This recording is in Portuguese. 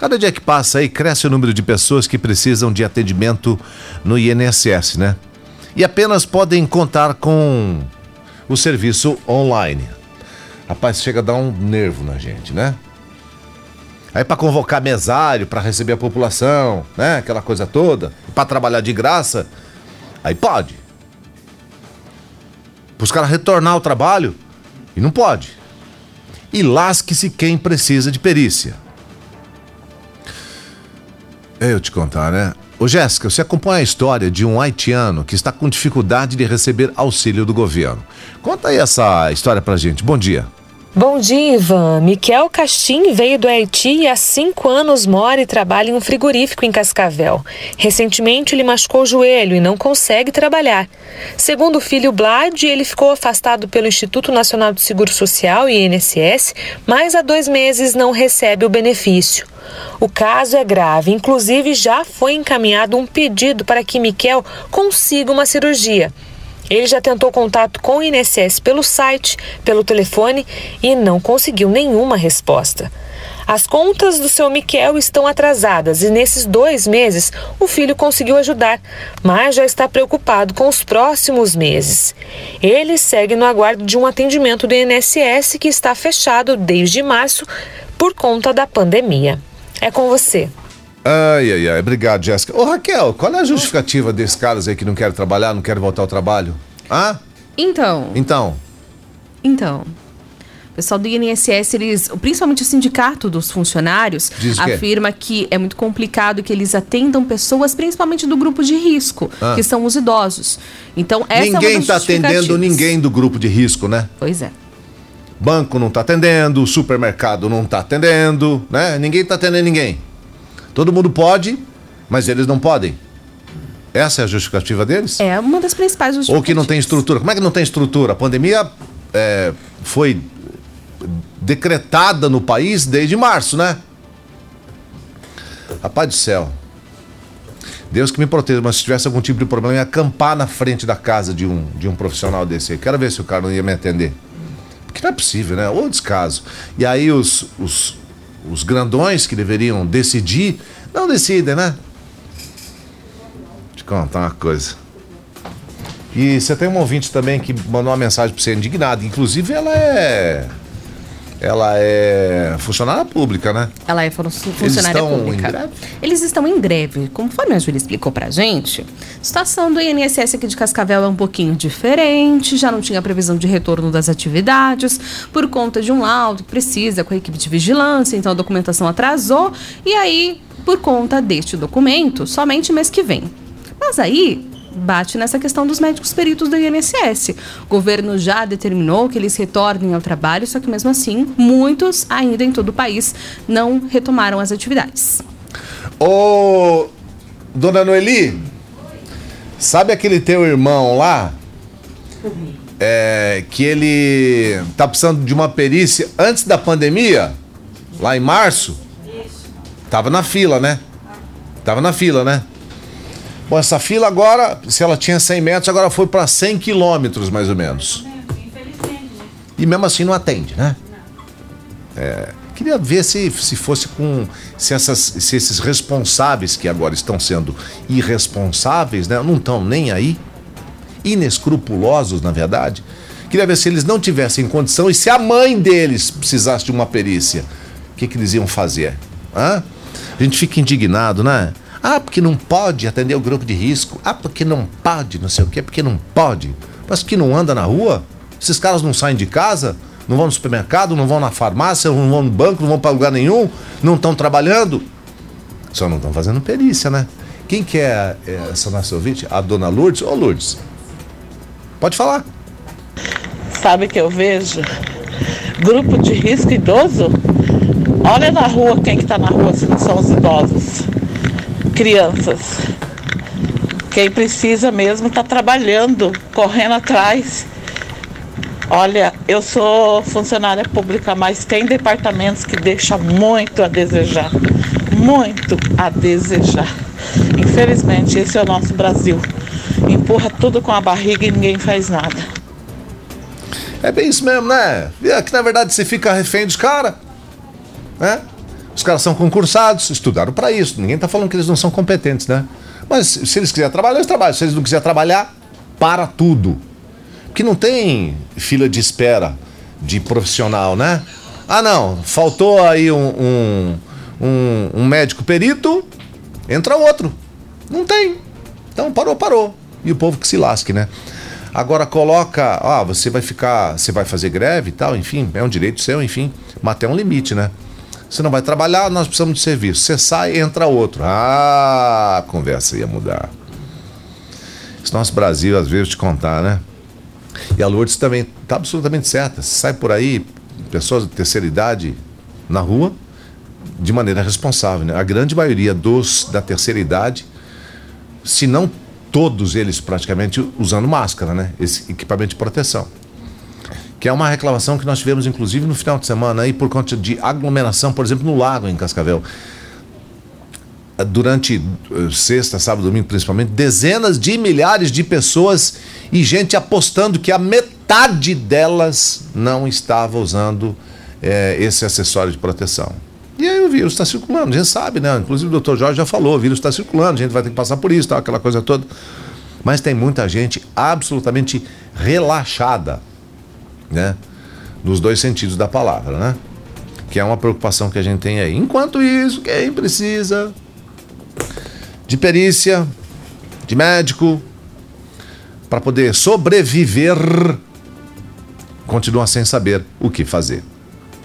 Cada dia que passa aí, cresce o número de pessoas que precisam de atendimento no INSS, né? E apenas podem contar com o serviço online. Rapaz, chega a dar um nervo na gente, né? Aí para convocar mesário, para receber a população, né? Aquela coisa toda, para trabalhar de graça, aí pode. Para os caras retornar ao trabalho, e não pode. E lasque-se quem precisa de perícia. Eu te contar, né? Ô Jéssica, você acompanha a história de um haitiano que está com dificuldade de receber auxílio do governo. Conta aí essa história pra gente. Bom dia. Bom dia, Ivan. Miquel Castim veio do Haiti e há cinco anos mora e trabalha em um frigorífico em Cascavel. Recentemente, ele machucou o joelho e não consegue trabalhar. Segundo o filho Blad, ele ficou afastado pelo Instituto Nacional de Seguro Social INSS, mas há dois meses não recebe o benefício. O caso é grave, inclusive já foi encaminhado um pedido para que Miquel consiga uma cirurgia. Ele já tentou contato com o INSS pelo site, pelo telefone e não conseguiu nenhuma resposta. As contas do seu Miquel estão atrasadas e nesses dois meses o filho conseguiu ajudar, mas já está preocupado com os próximos meses. Ele segue no aguardo de um atendimento do INSS que está fechado desde março por conta da pandemia. É com você. Ai, ai, ai. Obrigado, Jéssica. Ô, Raquel, qual é a justificativa desses caras aí que não querem trabalhar, não querem voltar ao trabalho? Ah? Então. Então. Então. O pessoal do INSS, eles, principalmente o sindicato dos funcionários, afirma que é muito complicado que eles atendam pessoas, principalmente do grupo de risco, ah. que são os idosos. Então, essa ninguém está é atendendo ninguém do grupo de risco, né? Pois é. Banco não está atendendo, supermercado não está atendendo, né? Ninguém está atendendo ninguém. Todo mundo pode, mas eles não podem. Essa é a justificativa deles? É uma das principais justificativas. Ou que não tem estrutura. Como é que não tem estrutura? A pandemia é, foi decretada no país desde março, né? Rapaz do céu. Deus que me proteja, mas se tivesse algum tipo de problema, eu ia acampar na frente da casa de um, de um profissional desse aí. Quero ver se o cara não ia me atender. Não é possível, né? Ou descaso. E aí os, os, os grandões que deveriam decidir, não decidem, né? Eu contar uma coisa. E você tem um ouvinte também que mandou uma mensagem para você indignado. Inclusive, ela é ela é funcionária pública, né? Ela é funcionária Eles pública. Em greve? Eles estão em greve. Conforme a Júlia explicou pra gente, a situação do INSS aqui de Cascavel é um pouquinho diferente, já não tinha previsão de retorno das atividades, por conta de um laudo que precisa com a equipe de vigilância, então a documentação atrasou, e aí, por conta deste documento, somente mês que vem. Mas aí, bate nessa questão dos médicos peritos do INSS. O governo já determinou que eles retornem ao trabalho, só que mesmo assim, muitos ainda em todo o país não retomaram as atividades. Ô, dona Noeli, sabe aquele teu irmão lá? É, que ele tá precisando de uma perícia antes da pandemia, lá em março? Tava na fila, né? Tava na fila, né? Bom, essa fila agora, se ela tinha 100 metros, agora foi para 100 quilômetros, mais ou menos. E mesmo assim não atende, né? É, queria ver se, se fosse com. Se, essas, se esses responsáveis que agora estão sendo irresponsáveis, né? Não estão nem aí. Inescrupulosos, na verdade. Queria ver se eles não tivessem condição e se a mãe deles precisasse de uma perícia. O que, que eles iam fazer? Hã? A gente fica indignado, né? Ah, porque não pode atender o grupo de risco. Ah, porque não pode, não sei o quê, porque não pode. Mas que não anda na rua? Esses caras não saem de casa? Não vão no supermercado, não vão na farmácia, não vão no banco, não vão para lugar nenhum, não estão trabalhando. Só não estão fazendo perícia, né? Quem que é, é essa nossa ouvinte? A dona Lourdes? Ô Lourdes, pode falar. Sabe que eu vejo? Grupo de risco idoso? Olha na rua quem que está na rua se não são os idosos crianças. Quem precisa mesmo está trabalhando, correndo atrás. Olha, eu sou funcionária pública, mas tem departamentos que deixam muito a desejar. Muito a desejar. Infelizmente, esse é o nosso Brasil. Empurra tudo com a barriga e ninguém faz nada. É bem isso mesmo, né? É que na verdade você fica refém dos caras, né? Os caras são concursados, estudaram para isso. Ninguém está falando que eles não são competentes, né? Mas se eles quiserem trabalhar, eles trabalham. Se eles não quiserem trabalhar, para tudo. Porque não tem fila de espera de profissional, né? Ah, não, faltou aí um, um, um, um médico perito, entra outro. Não tem. Então parou, parou. E o povo que se lasque, né? Agora coloca, ah, você vai ficar, você vai fazer greve e tal, enfim, é um direito seu, enfim, mas até um limite, né? Você não vai trabalhar, nós precisamos de serviço. Você sai, entra outro. Ah, a conversa ia mudar. Esse nosso Brasil, às vezes, te contar, né? E a Lourdes também está absolutamente certa. Você sai por aí, pessoas de terceira idade na rua, de maneira responsável. Né? A grande maioria dos da terceira idade, se não todos eles praticamente usando máscara, né? Esse equipamento de proteção. Que é uma reclamação que nós tivemos, inclusive, no final de semana aí, por conta de aglomeração, por exemplo, no lago em Cascavel. Durante eh, sexta, sábado, domingo, principalmente, dezenas de milhares de pessoas e gente apostando que a metade delas não estava usando é, esse acessório de proteção. E aí o vírus está circulando, a gente sabe, né? Inclusive o doutor Jorge já falou, o vírus está circulando, a gente vai ter que passar por isso, tal, aquela coisa toda. Mas tem muita gente absolutamente relaxada, né? Nos dois sentidos da palavra, né? Que é uma preocupação que a gente tem aí. Enquanto isso, quem precisa de perícia, de médico, para poder sobreviver, continua sem saber o que fazer.